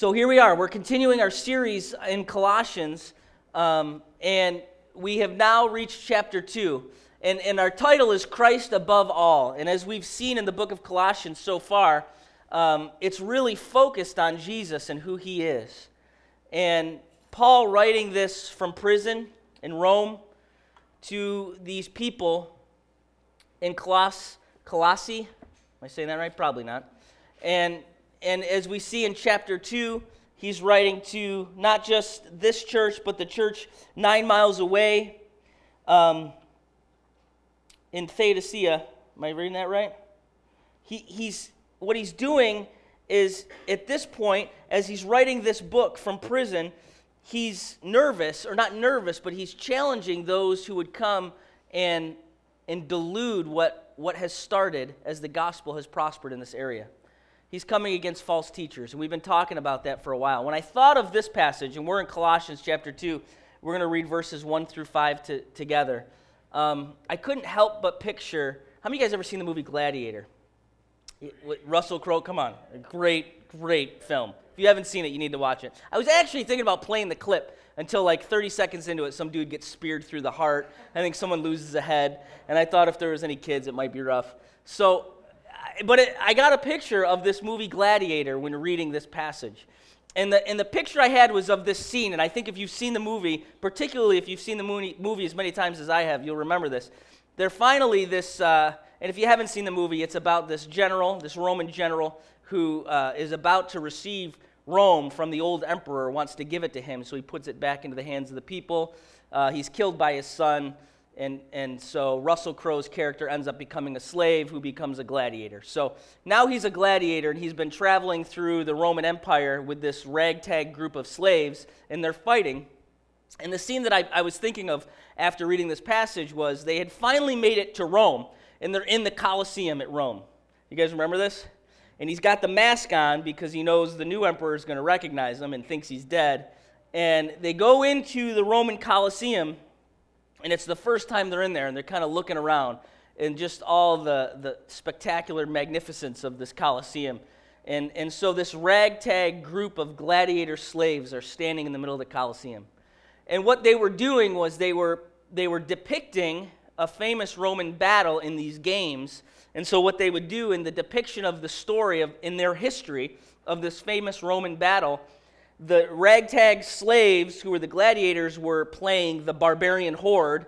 So here we are. We're continuing our series in Colossians, um, and we have now reached chapter 2. And, and our title is Christ Above All. And as we've seen in the book of Colossians so far, um, it's really focused on Jesus and who he is. And Paul, writing this from prison in Rome to these people in Coloss- Colossae, am I saying that right? Probably not. And and as we see in chapter 2, he's writing to not just this church, but the church nine miles away um, in Thaddicea. Am I reading that right? He, he's, what he's doing is, at this point, as he's writing this book from prison, he's nervous, or not nervous, but he's challenging those who would come and, and delude what, what has started as the gospel has prospered in this area. He's coming against false teachers, and we've been talking about that for a while. When I thought of this passage, and we're in Colossians chapter 2, we're going to read verses 1 through 5 to, together. Um, I couldn't help but picture how many of you guys ever seen the movie Gladiator? Russell Crowe, come on. A great, great film. If you haven't seen it, you need to watch it. I was actually thinking about playing the clip until like 30 seconds into it, some dude gets speared through the heart. I think someone loses a head. And I thought if there was any kids, it might be rough. So but it, I got a picture of this movie Gladiator when reading this passage. And the, and the picture I had was of this scene, and I think if you've seen the movie, particularly if you've seen the movie, movie as many times as I have, you'll remember this. They're finally this, uh, and if you haven't seen the movie, it's about this general, this Roman general, who uh, is about to receive Rome from the old emperor, wants to give it to him, so he puts it back into the hands of the people. Uh, he's killed by his son. And, and so Russell Crowe's character ends up becoming a slave who becomes a gladiator. So now he's a gladiator, and he's been traveling through the Roman Empire with this ragtag group of slaves, and they're fighting. And the scene that I, I was thinking of after reading this passage was they had finally made it to Rome, and they're in the Colosseum at Rome. You guys remember this? And he's got the mask on because he knows the new emperor is going to recognize him and thinks he's dead. And they go into the Roman Colosseum and it's the first time they're in there, and they're kind of looking around and just all the, the spectacular magnificence of this Colosseum. And, and so this ragtag group of gladiator slaves are standing in the middle of the Colosseum. And what they were doing was they were, they were depicting a famous Roman battle in these games. And so what they would do in the depiction of the story of, in their history of this famous Roman battle the ragtag slaves who were the gladiators were playing the barbarian horde,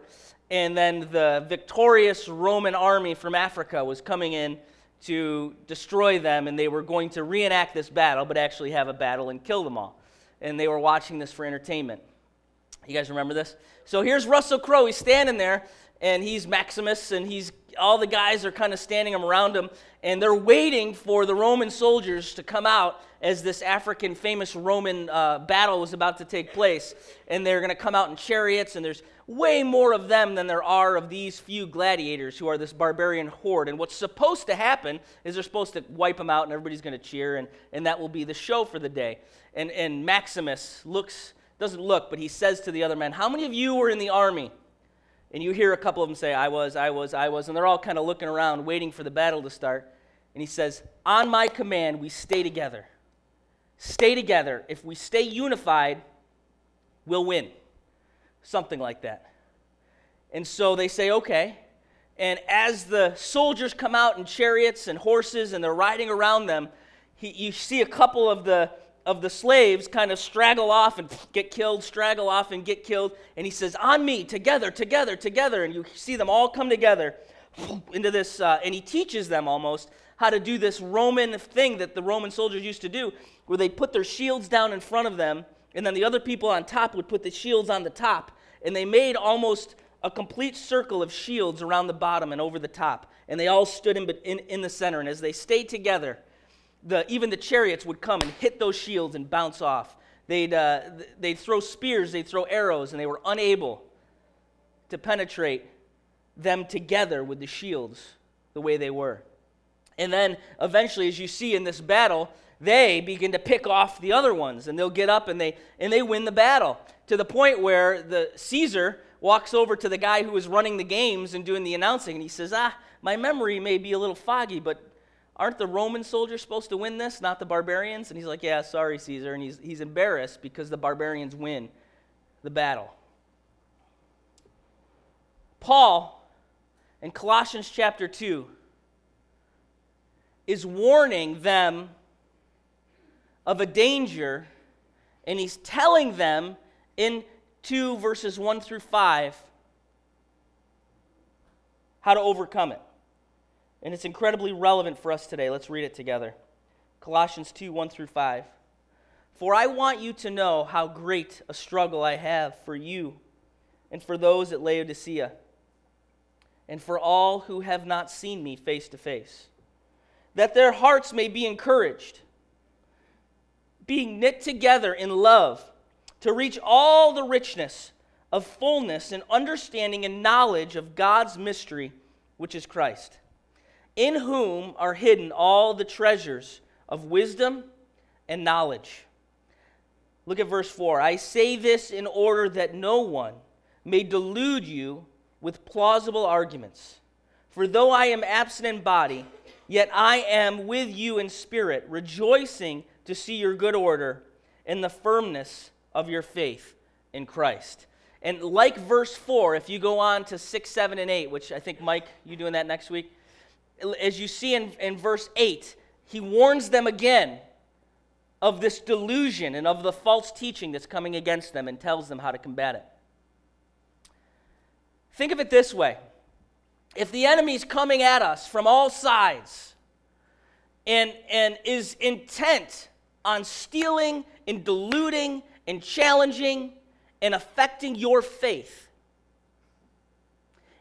and then the victorious Roman army from Africa was coming in to destroy them, and they were going to reenact this battle, but actually have a battle and kill them all. And they were watching this for entertainment. You guys remember this? So here's Russell Crowe. He's standing there, and he's Maximus, and he's all the guys are kind of standing around him, and they're waiting for the Roman soldiers to come out as this African famous Roman uh, battle was about to take place. And they're going to come out in chariots, and there's way more of them than there are of these few gladiators who are this barbarian horde. And what's supposed to happen is they're supposed to wipe them out, and everybody's going to cheer, and, and that will be the show for the day. And, and Maximus looks, doesn't look, but he says to the other men, How many of you were in the army? And you hear a couple of them say, I was, I was, I was. And they're all kind of looking around, waiting for the battle to start. And he says, On my command, we stay together. Stay together. If we stay unified, we'll win. Something like that. And so they say, Okay. And as the soldiers come out in chariots and horses and they're riding around them, he, you see a couple of the of the slaves kind of straggle off and get killed, straggle off and get killed. And he says, On me, together, together, together. And you see them all come together into this, uh, and he teaches them almost how to do this Roman thing that the Roman soldiers used to do, where they put their shields down in front of them, and then the other people on top would put the shields on the top. And they made almost a complete circle of shields around the bottom and over the top. And they all stood in, in, in the center. And as they stayed together, the, even the chariots would come and hit those shields and bounce off. They'd, uh, they'd throw spears, they'd throw arrows, and they were unable to penetrate them together with the shields the way they were. And then eventually, as you see in this battle, they begin to pick off the other ones, and they'll get up and they, and they win the battle to the point where the Caesar walks over to the guy who was running the games and doing the announcing, and he says, Ah, my memory may be a little foggy, but Aren't the Roman soldiers supposed to win this, not the barbarians? And he's like, Yeah, sorry, Caesar. And he's, he's embarrassed because the barbarians win the battle. Paul, in Colossians chapter 2, is warning them of a danger, and he's telling them in 2 verses 1 through 5 how to overcome it. And it's incredibly relevant for us today. Let's read it together. Colossians 2 1 through 5. For I want you to know how great a struggle I have for you and for those at Laodicea, and for all who have not seen me face to face, that their hearts may be encouraged, being knit together in love, to reach all the richness of fullness and understanding and knowledge of God's mystery, which is Christ in whom are hidden all the treasures of wisdom and knowledge. Look at verse 4. I say this in order that no one may delude you with plausible arguments. For though I am absent in body, yet I am with you in spirit, rejoicing to see your good order and the firmness of your faith in Christ. And like verse 4, if you go on to 6, 7, and 8, which I think, Mike, you doing that next week? As you see in, in verse 8, he warns them again of this delusion and of the false teaching that's coming against them and tells them how to combat it. Think of it this way if the enemy's coming at us from all sides and, and is intent on stealing and deluding and challenging and affecting your faith,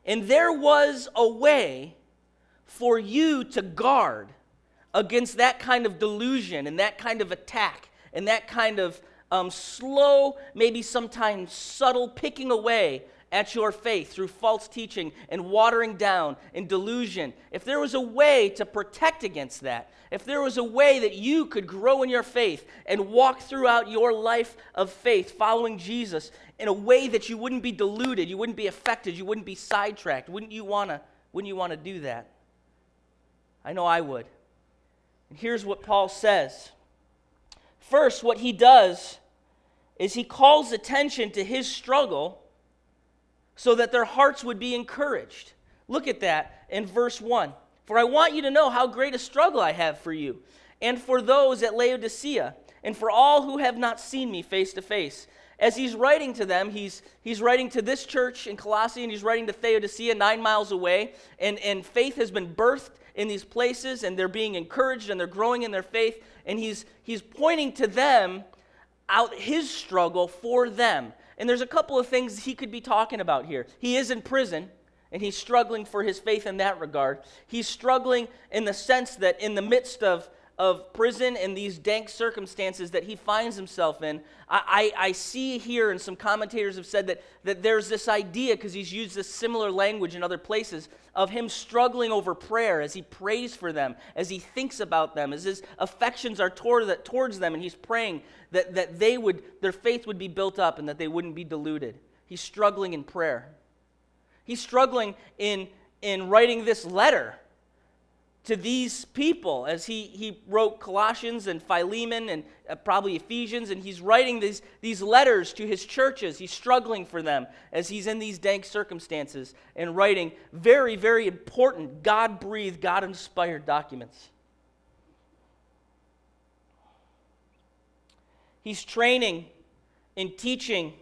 and there was a way for you to guard against that kind of delusion and that kind of attack and that kind of um, slow, maybe sometimes subtle picking away at your faith through false teaching and watering down and delusion, if there was a way to protect against that, if there was a way that you could grow in your faith and walk throughout your life of faith following Jesus in a way that you wouldn't be deluded, you wouldn't be affected, you wouldn't be sidetracked, wouldn't you want to wouldn't you want to do that? I know I would. And here's what Paul says. First, what he does is he calls attention to his struggle so that their hearts would be encouraged. Look at that in verse 1. For I want you to know how great a struggle I have for you, and for those at Laodicea, and for all who have not seen me face to face. As he's writing to them, he's, he's writing to this church in Colossae, and he's writing to Laodicea, nine miles away, and, and faith has been birthed in these places and they're being encouraged and they're growing in their faith. And he's, he's pointing to them out his struggle for them. And there's a couple of things he could be talking about here. He is in prison and he's struggling for his faith in that regard. He's struggling in the sense that in the midst of of prison and these dank circumstances that he finds himself in, I, I, I see here, and some commentators have said that, that there's this idea, because he's used this similar language in other places, of him struggling over prayer as he prays for them, as he thinks about them, as his affections are toward the, towards them, and he's praying that, that they would, their faith would be built up and that they wouldn't be deluded. He's struggling in prayer. He's struggling in, in writing this letter to these people as he, he wrote Colossians and Philemon and uh, probably Ephesians, and he's writing these, these letters to his churches. He's struggling for them as he's in these dank circumstances and writing very, very important, God breathed, God inspired documents. He's training and teaching,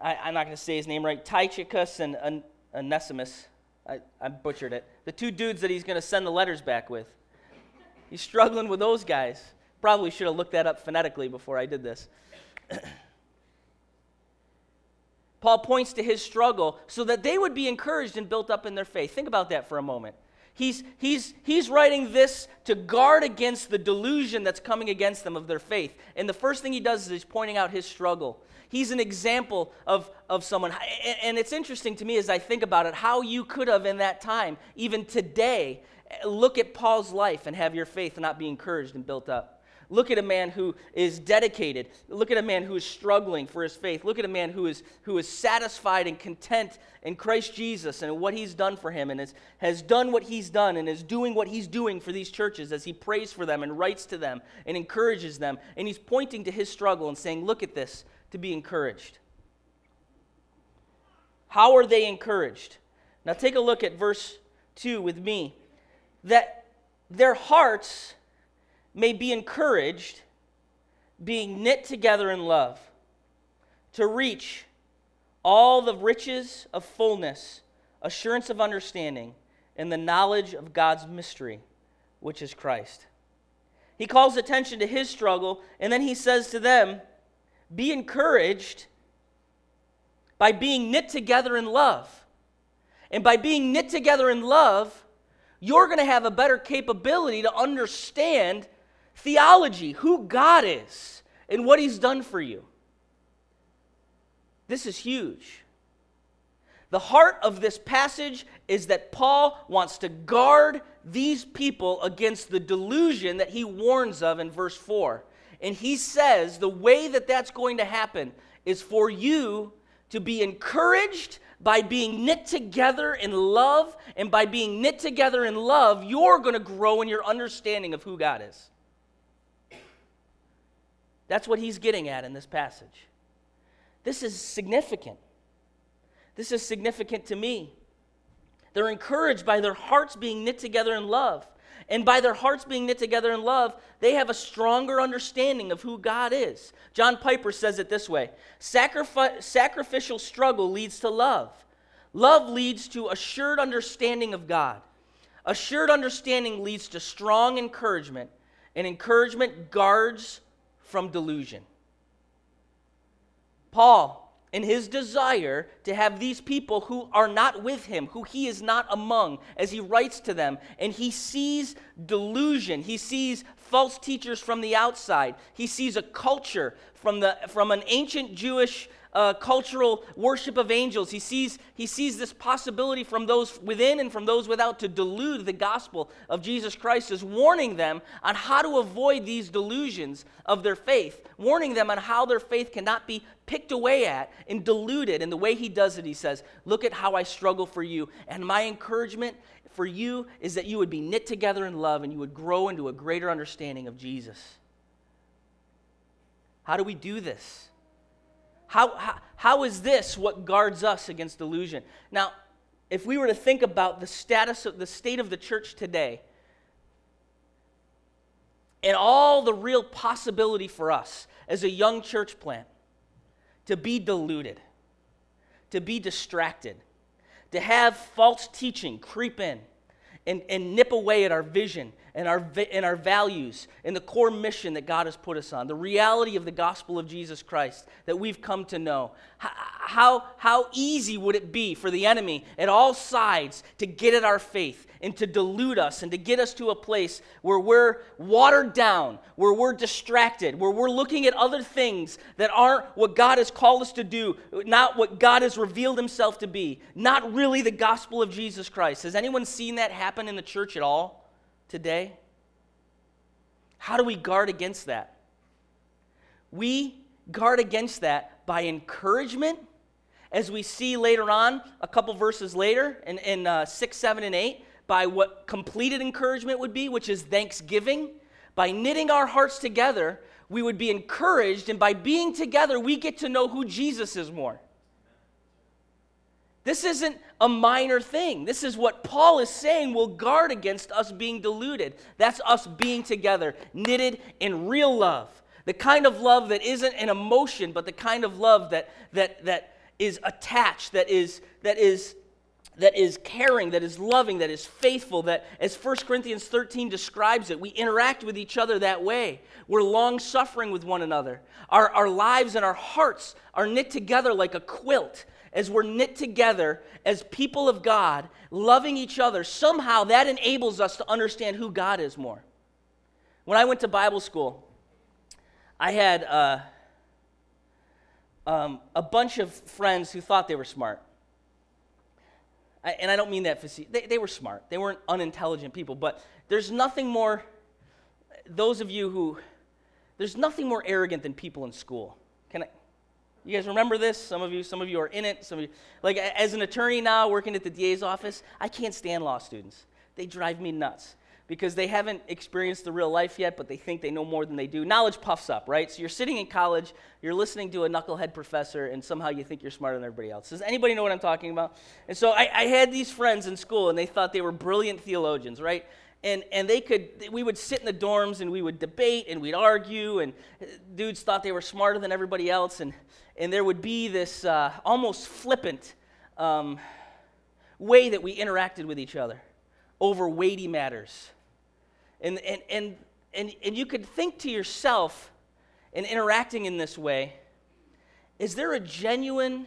I, am not going to say his name right, Tychicus and Onesimus. I, I butchered it. The two dudes that he's going to send the letters back with. He's struggling with those guys. Probably should have looked that up phonetically before I did this. Paul points to his struggle so that they would be encouraged and built up in their faith. Think about that for a moment. He's, he's, he's writing this to guard against the delusion that's coming against them of their faith. And the first thing he does is he's pointing out his struggle. He's an example of, of someone. And it's interesting to me as I think about it how you could have, in that time, even today, look at Paul's life and have your faith not be encouraged and built up. Look at a man who is dedicated. Look at a man who is struggling for his faith. Look at a man who is, who is satisfied and content in Christ Jesus and what he's done for him and is, has done what he's done and is doing what he's doing for these churches as he prays for them and writes to them and encourages them. And he's pointing to his struggle and saying, Look at this to be encouraged. How are they encouraged? Now take a look at verse 2 with me. That their hearts may be encouraged, being knit together in love, to reach all the riches of fullness, assurance of understanding, and the knowledge of God's mystery, which is Christ. He calls attention to his struggle, and then he says to them, Be encouraged by being knit together in love. And by being knit together in love, you're going to have a better capability to understand theology, who God is, and what He's done for you. This is huge. The heart of this passage is that Paul wants to guard these people against the delusion that he warns of in verse 4. And he says the way that that's going to happen is for you to be encouraged by being knit together in love. And by being knit together in love, you're going to grow in your understanding of who God is. That's what he's getting at in this passage. This is significant. This is significant to me. They're encouraged by their hearts being knit together in love. And by their hearts being knit together in love, they have a stronger understanding of who God is. John Piper says it this way Sacrifi- Sacrificial struggle leads to love. Love leads to assured understanding of God. Assured understanding leads to strong encouragement, and encouragement guards from delusion. Paul, in his desire to have these people who are not with him, who he is not among, as he writes to them, and he sees delusion, he sees false teachers from the outside, he sees a culture from, the, from an ancient Jewish uh, cultural worship of angels. He sees, he sees this possibility from those within and from those without to delude the gospel of Jesus Christ, is warning them on how to avoid these delusions of their faith, warning them on how their faith cannot be picked away at and diluted. And the way he does it, he says, Look at how I struggle for you. And my encouragement for you is that you would be knit together in love and you would grow into a greater understanding of Jesus. How do we do this? How, how, how is this what guards us against delusion? Now, if we were to think about the status of the state of the church today, and all the real possibility for us as a young church plant to be deluded, to be distracted, to have false teaching creep in and, and nip away at our vision and our, and our values and the core mission that God has put us on, the reality of the gospel of Jesus Christ that we've come to know. How, how easy would it be for the enemy at all sides to get at our faith and to delude us and to get us to a place where we're watered down, where we're distracted, where we're looking at other things that aren't what God has called us to do, not what God has revealed himself to be, not really the gospel of Jesus Christ. Has anyone seen that happen in the church at all? Today? How do we guard against that? We guard against that by encouragement, as we see later on, a couple verses later in, in uh, 6, 7, and 8, by what completed encouragement would be, which is thanksgiving. By knitting our hearts together, we would be encouraged, and by being together, we get to know who Jesus is more. This isn't a minor thing. This is what Paul is saying will guard against us being deluded. That's us being together, knitted in real love. The kind of love that isn't an emotion, but the kind of love that, that, that is attached, that is, that is that is caring, that is loving, that is faithful, that, as 1 Corinthians 13 describes it, we interact with each other that way. We're long suffering with one another. Our, our lives and our hearts are knit together like a quilt as we're knit together as people of God, loving each other, somehow that enables us to understand who God is more. When I went to Bible school, I had uh, um, a bunch of friends who thought they were smart. I, and I don't mean that facetiously. They, they were smart. They weren't unintelligent people. But there's nothing more, those of you who There's nothing more arrogant than people in school. Can I? You guys remember this? Some of you, some of you are in it. Some of you, like as an attorney now, working at the DA's office, I can't stand law students. They drive me nuts because they haven't experienced the real life yet, but they think they know more than they do. Knowledge puffs up, right? So you're sitting in college, you're listening to a knucklehead professor, and somehow you think you're smarter than everybody else. Does anybody know what I'm talking about? And so I, I had these friends in school, and they thought they were brilliant theologians, right? and, and they could we would sit in the dorms and we would debate and we'd argue and uh, dudes thought they were smarter than everybody else and, and there would be this uh, almost flippant um, way that we interacted with each other over weighty matters and, and, and, and, and you could think to yourself in interacting in this way is there a genuine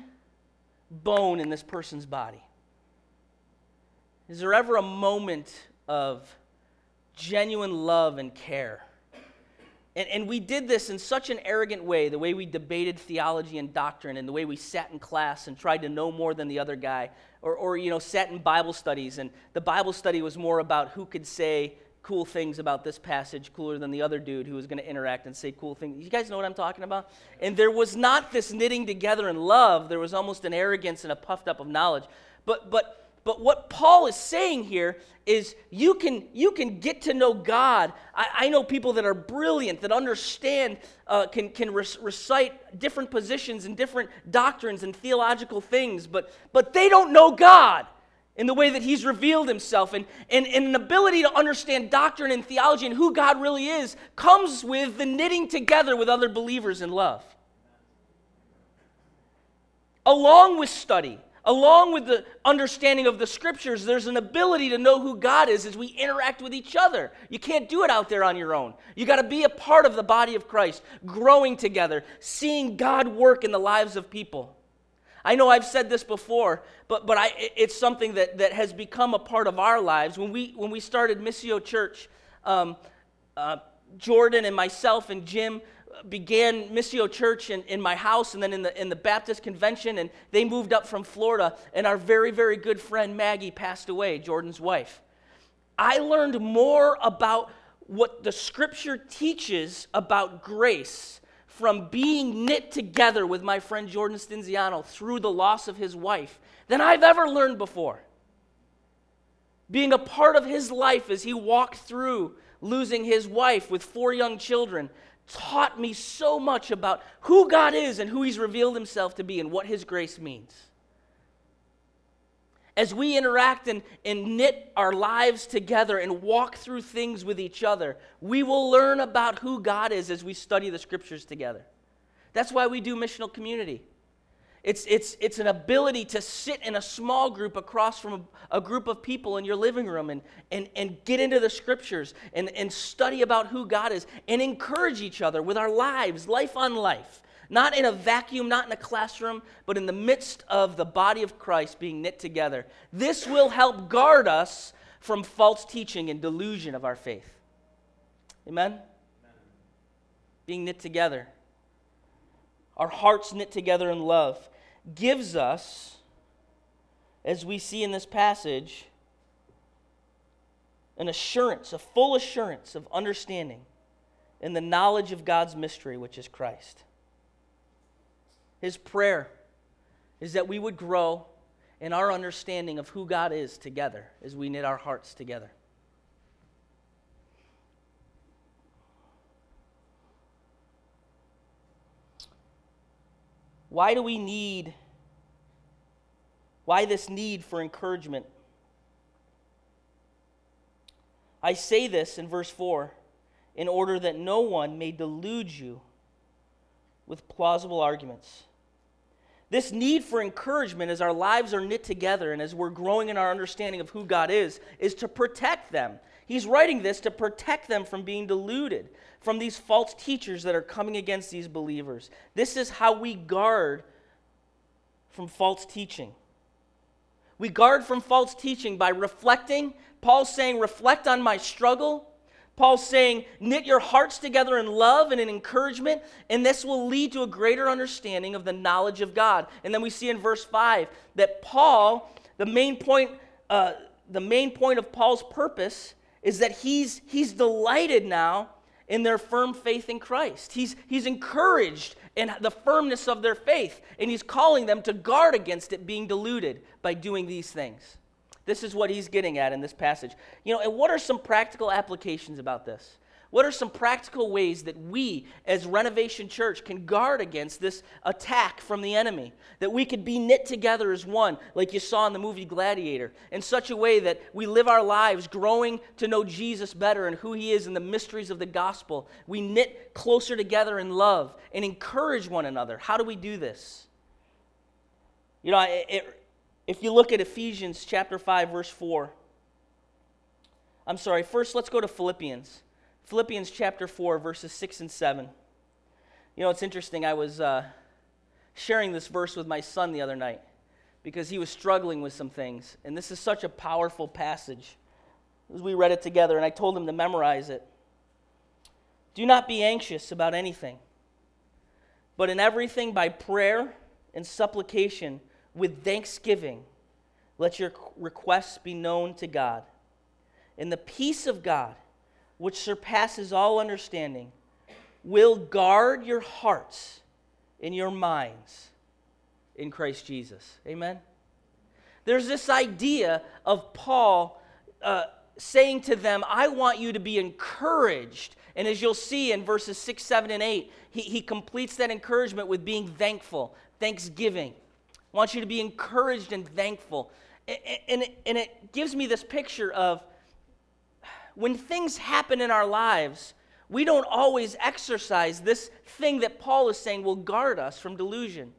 bone in this person's body is there ever a moment of genuine love and care. And, and we did this in such an arrogant way the way we debated theology and doctrine, and the way we sat in class and tried to know more than the other guy, or, or you know, sat in Bible studies. And the Bible study was more about who could say cool things about this passage cooler than the other dude who was going to interact and say cool things. You guys know what I'm talking about? And there was not this knitting together in love, there was almost an arrogance and a puffed up of knowledge. But, but but what Paul is saying here is you can, you can get to know God. I, I know people that are brilliant, that understand, uh, can, can re- recite different positions and different doctrines and theological things, but, but they don't know God in the way that He's revealed Himself. And, and, and an ability to understand doctrine and theology and who God really is comes with the knitting together with other believers in love, along with study Along with the understanding of the scriptures, there's an ability to know who God is as we interact with each other. You can't do it out there on your own. You got to be a part of the body of Christ, growing together, seeing God work in the lives of people. I know I've said this before, but, but I, it's something that, that has become a part of our lives. When we, when we started Missio Church, um, uh, Jordan and myself and Jim, began Missio Church in, in my house and then in the, in the Baptist convention, and they moved up from Florida, and our very, very good friend Maggie passed away, Jordan's wife. I learned more about what the scripture teaches about grace from being knit together with my friend Jordan Stinziano through the loss of his wife than I've ever learned before. Being a part of his life as he walked through losing his wife with four young children, taught me so much about who God is and who He's revealed Himself to be and what His grace means. As we interact and, and knit our lives together and walk through things with each other, we will learn about who God is as we study the scriptures together. That's why we do missional community. It's, it's, it's an ability to sit in a small group across from a, a, group of people in your living room and, and, and get into the scriptures and, and study about who God is and encourage each other with our lives, life on life. Not in a vacuum, not in a classroom, but in the midst of the body of Christ being knit together. This will help guard us from false teaching and delusion of our faith. Amen? Amen. Being knit together our hearts knit together in love gives us, as we see in this passage, an assurance, a full assurance of understanding in the knowledge of God's mystery, which is Christ. His prayer is that we would grow in our understanding of who God is together as we knit our hearts together. Why do we need, why this need for encouragement? I say this in verse 4 in order that no one may delude you with plausible arguments. This need for encouragement as our lives are knit together and as we're growing in our understanding of who God is, is to protect them. He's writing this to protect them from being deluded, from these false teachers that are coming against these believers. This is how we guard from false teaching. We guard from false teaching by reflecting. Paul's saying, reflect on my struggle. Paul's saying, knit your hearts together in love and in encouragement, and this will lead to a greater understanding of the knowledge of God. And then we see in verse 5 that Paul, the main point, uh, the main point of Paul's purpose is that he's, he's delighted now in their firm faith in Christ. He's, he's encouraged in the firmness of their faith, and he's calling them to guard against it being diluted by doing these things. This is what he's getting at in this passage. You know, and what are some practical applications about this? What are some practical ways that we, as Renovation Church, can guard against this attack from the enemy? That we could be knit together as one, like you saw in the movie Gladiator, in such a way that we live our lives growing to know Jesus better and who he is and the mysteries of the gospel. We knit closer together in love and encourage one another. How do we do this? You know, it, it, if you look at Ephesians chapter 5, verse 4, I'm sorry, first let's go to Philippians. Philippians chapter 4, verses 6 and 7. You know, it's interesting. I was uh, sharing this verse with my son the other night because he was struggling with some things. And this is such a powerful passage as we read it together, and I told him to memorize it. Do not be anxious about anything, but in everything by prayer and supplication with thanksgiving, let your requests be known to God. And the peace of God, which surpasses all understanding, will guard your hearts and your minds in Christ Jesus. Amen? There's this idea of Paul uh, saying to them, I want you to be encouraged. And as you'll see in verses 6, 7, and 8, he, he completes that encouragement with being thankful, thanksgiving. I want you to be encouraged and thankful. And, and, and it gives me this picture of when things happen in our lives, we don't always exercise this thing that Paul is saying will guard us from delusion.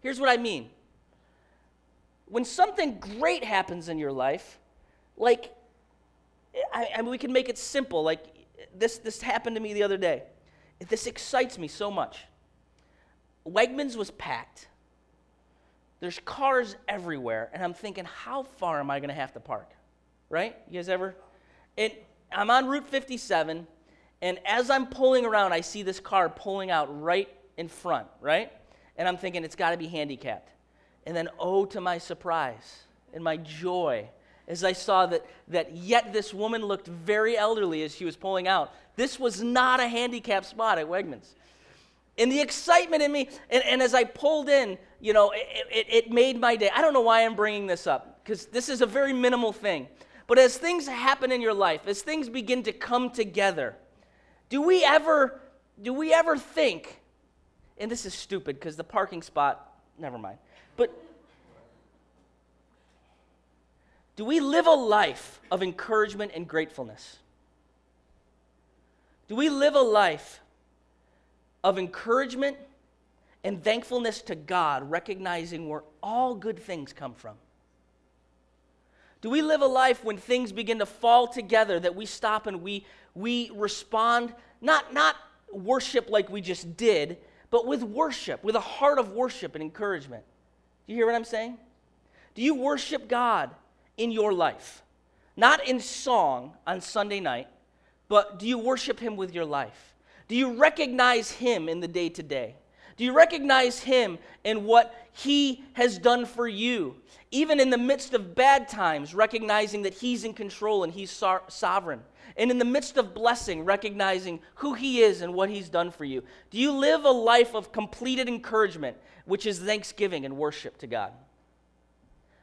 Here's what I mean when something great happens in your life, like, I, I mean, we can make it simple. Like, this, this happened to me the other day. This excites me so much. Wegmans was packed. There's cars everywhere, and I'm thinking, how far am I going to have to park? Right? You guys ever and I'm on Route 57, and as I'm pulling around, I see this car pulling out right in front, right? And I'm thinking, it's got to be handicapped. And then, oh, to my surprise and my joy, as I saw that, that yet this woman looked very elderly as she was pulling out. This was not a handicapped spot at Wegmans. And the excitement in me, and, and as I pulled in, you know, it, it, it made my day. I don't know why I'm bringing this up, because this is a very minimal thing. But as things happen in your life, as things begin to come together, do we ever do we ever think and this is stupid because the parking spot, never mind. But do we live a life of encouragement and gratefulness? Do we live a life of encouragement and thankfulness to God, recognizing where all good things come from? Do we live a life when things begin to fall together that we stop and we, we respond, not, not worship like we just did, but with worship, with a heart of worship and encouragement? Do you hear what I'm saying? Do you worship God in your life? Not in song on Sunday night, but do you worship Him with your life? Do you recognize Him in the day to day? Do you recognize Him and what He has done for you? Even in the midst of bad times, recognizing that He's in control and He's so- sovereign. And in the midst of blessing, recognizing who He is and what He's done for you. Do you live a life of completed encouragement, which is thanksgiving and worship to God?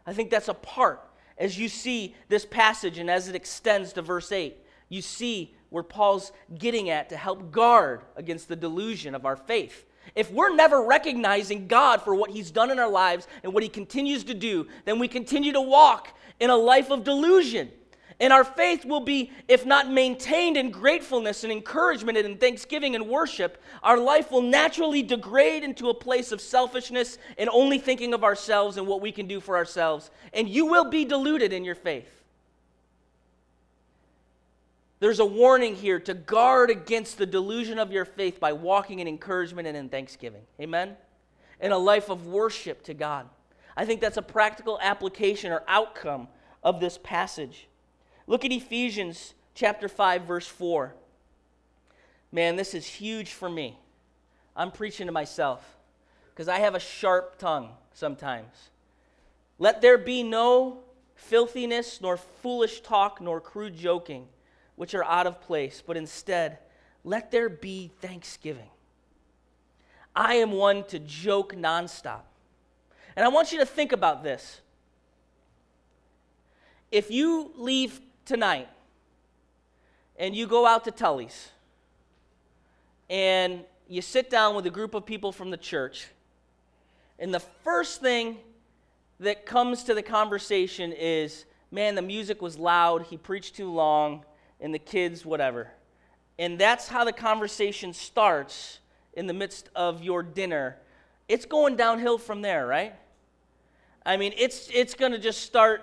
I think that's a part as you see this passage and as it extends to verse 8. You see where Paul's getting at to help guard against the delusion of our faith if we're never recognizing God for what He's done in our lives and what He continues to do, then we continue to walk in a life of delusion. And our faith will be, if not maintained in gratefulness and encouragement and in thanksgiving and worship, our life will naturally degrade into a place of selfishness and only thinking of ourselves and what we can do for ourselves. And you will be deluded in your faith. There's a warning here to guard against the delusion of your faith by walking in encouragement and in thanksgiving. Amen? In a life of worship to God. I think that's a practical application or outcome of this passage. Look at Ephesians chapter 5 verse 4. Man, this is huge for me. I'm preaching to myself because I have a sharp tongue sometimes. Let there be no filthiness, nor foolish talk, nor crude joking which are out of place, but instead let there be thanksgiving. I am one to joke nonstop. And I want you to think about this. If you leave tonight and you go out to Tully's and you sit down with a group of people from the church, and the first thing that comes to the conversation is, man, the music was loud, he preached too long, and the kids, whatever. And that's how the conversation starts in the midst of your dinner. It's going downhill from there, right? I mean, it's, it's going to just start.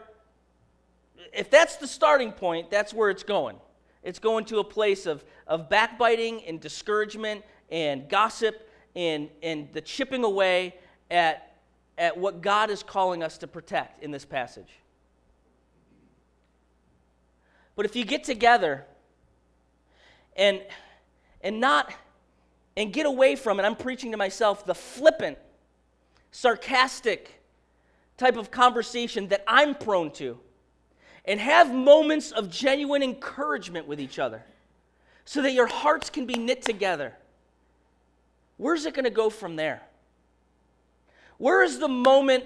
If that's the starting point, that's where it's going. It's going to a place of, of backbiting and discouragement and gossip and, and the chipping away at, at what God is calling us to protect in this passage. But if you get together and, and not and get away from it, I'm preaching to myself, the flippant, sarcastic type of conversation that I'm prone to, and have moments of genuine encouragement with each other so that your hearts can be knit together. Where's it going to go from there? Where is the moment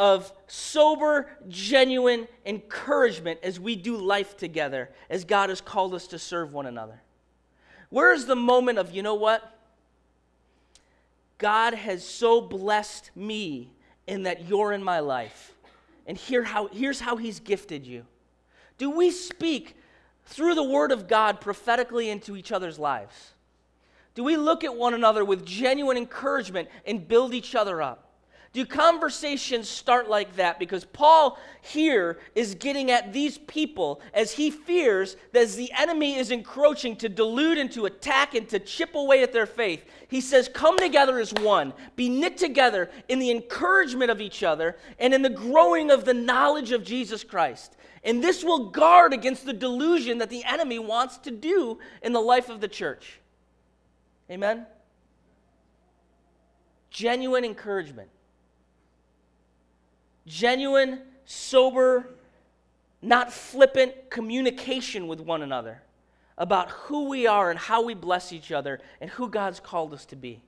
of sober, genuine encouragement as we do life together, as God has called us to serve one another? Where is the moment of, you know what? God has so blessed me in that you're in my life. And here how, here's how He's gifted you. Do we speak through the Word of God prophetically into each other's lives? Do we look at one another with genuine encouragement and build each other up? Do conversations start like that? Because Paul here is getting at these people as he fears that as the enemy is encroaching to delude and to attack and to chip away at their faith. He says, Come together as one, be knit together in the encouragement of each other and in the growing of the knowledge of Jesus Christ. And this will guard against the delusion that the enemy wants to do in the life of the church. Amen? Genuine encouragement. Genuine, sober, not flippant communication with one another about who we are and how we bless each other and who God's called us to be.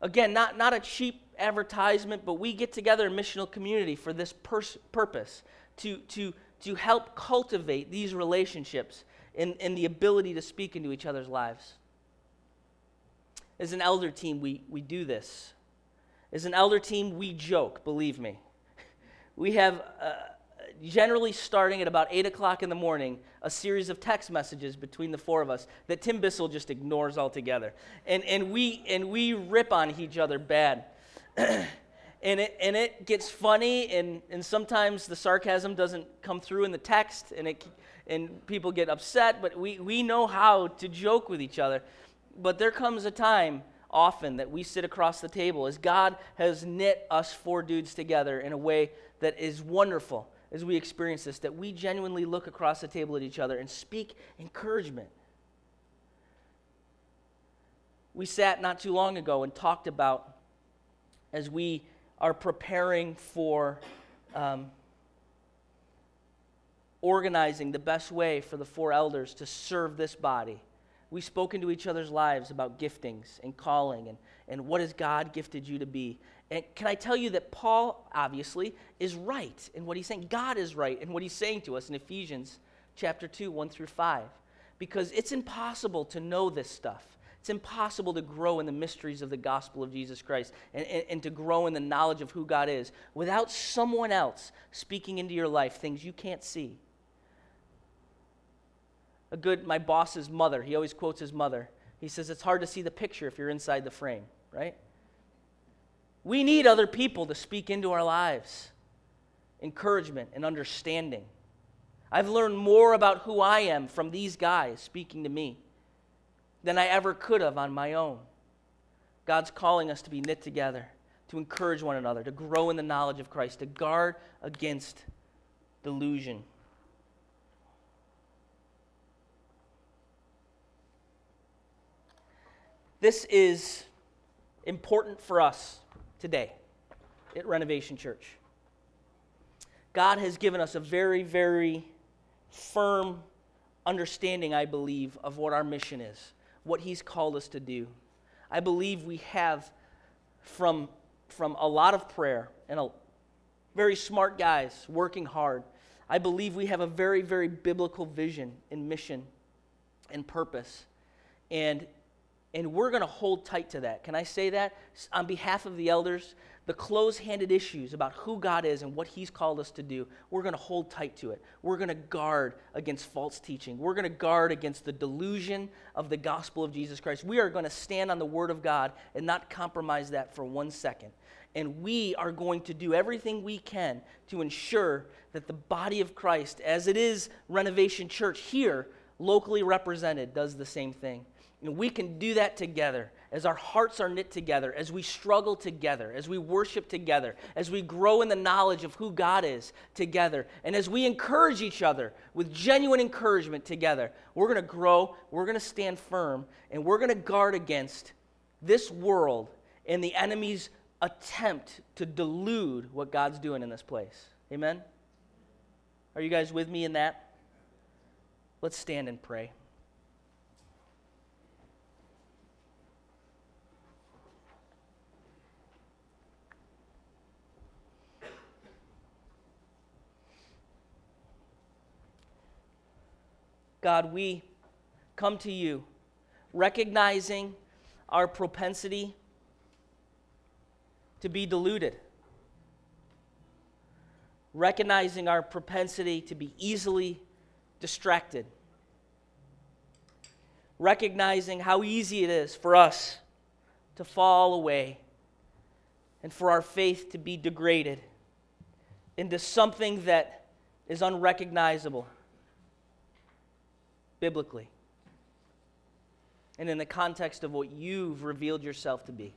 Again, not, not a cheap advertisement, but we get together in missional community for this pers- purpose to, to, to help cultivate these relationships and, and the ability to speak into each other's lives. As an elder team, we, we do this. As an elder team, we joke, believe me. We have, uh, generally starting at about 8 o'clock in the morning, a series of text messages between the four of us that Tim Bissell just ignores altogether. And, and, we, and we rip on each other bad. and, it, and it gets funny, and, and sometimes the sarcasm doesn't come through in the text, and, it, and people get upset, but we, we know how to joke with each other. But there comes a time often that we sit across the table as God has knit us four dudes together in a way that is wonderful as we experience this, that we genuinely look across the table at each other and speak encouragement. We sat not too long ago and talked about as we are preparing for um, organizing the best way for the four elders to serve this body we spoke into each other's lives about giftings and calling and, and what has God gifted you to be. And can I tell you that Paul, obviously, is right in what he's saying? God is right in what he's saying to us in Ephesians chapter 2, 1 through 5. Because it's impossible to know this stuff. It's impossible to grow in the mysteries of the gospel of Jesus Christ and, and, and, to grow in the knowledge of who God is without someone else speaking into your life things you can't see a good, my boss's mother, he always quotes his mother. He says, It's hard to see the picture if you're inside the frame, right? We need other people to speak into our lives encouragement and understanding. I've learned more about who I am from these guys speaking to me than I ever could have on my own. God's calling us to be knit together, to encourage one another, to grow in the knowledge of Christ, to guard against delusion. This is important for us today at Renovation Church. God has given us a very, very firm understanding, I believe, of what our mission is, what He's called us to do. I believe we have, from, from a lot of prayer and a, very smart guys working hard, I believe we have a very, very biblical vision and mission and purpose. And, and we're going to hold tight to that. Can I say that? On behalf of the elders, the close handed issues about who God is and what He's called us to do, we're going to hold tight to it. We're going to guard against false teaching. We're going to guard against the delusion of the gospel of Jesus Christ. We are going to stand on the Word of God and not compromise that for one second. And we are going to do everything we can to ensure that the body of Christ, as it is Renovation Church here, locally represented, does the same thing. And we can do that together as our hearts are knit together, as we struggle together, as we worship together, as we grow in the knowledge of who God is together, and as we encourage each other with genuine encouragement together, we're going to grow, we're going to stand firm, and we're going to guard against this world and the enemy's attempt to delude what God's doing in this place. Amen? Are you guys with me in that? Let's stand and pray. God, we come to you recognizing our propensity to be deluded, recognizing our propensity to be easily distracted, recognizing how easy it is for us to fall away and for our faith to be degraded into something that is unrecognizable biblically and in the context of what you've revealed yourself to be.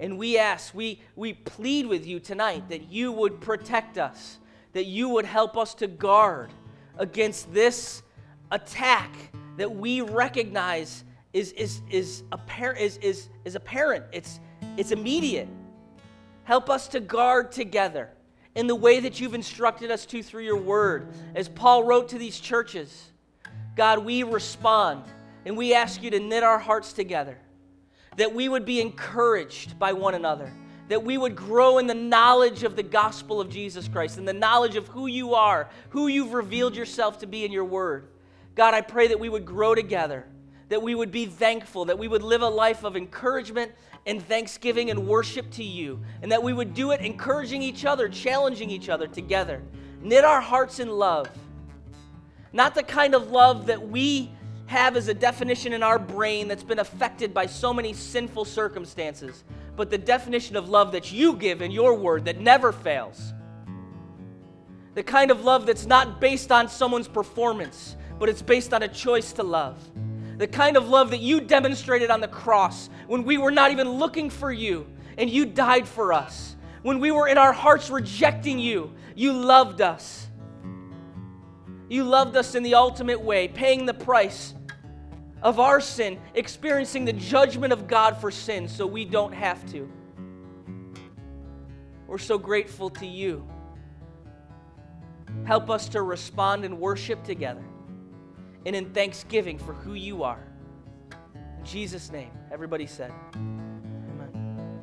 And we ask, we, we plead with you tonight that you would protect us, that you would help us to guard against this attack that we recognize is, is, is, apparent, is, is, is apparent, it's, it's immediate. Help us to guard together in the way that you've instructed us to through your word. As Paul wrote to these churches, God, we respond and we ask you to knit our hearts together, that we would be encouraged by one another, that we would grow in the knowledge of the gospel of Jesus Christ and the knowledge of who you are, who you've revealed yourself to be in your word. God, I pray that we would grow together, that we would be thankful, that we would live a life of encouragement and thanksgiving and worship to you, and that we would do it encouraging each other, challenging each other together. Knit our hearts in love not the kind of love that we have as a definition in our brain that's been affected by so many sinful circumstances, but the definition of love that you give in your word that never fails. The kind of love that's not based on someone's performance, but it's based on a choice to love. The kind of love that you demonstrated on the cross when we were not even looking for you and you died for us. When we were in our hearts rejecting you, you loved us. You loved us in the ultimate way, paying the price of our sin, experiencing the judgment of God for sin so we don't have to. We're so grateful to you. Help us to respond and worship together and in thanksgiving for who you are. In Jesus' name, everybody said.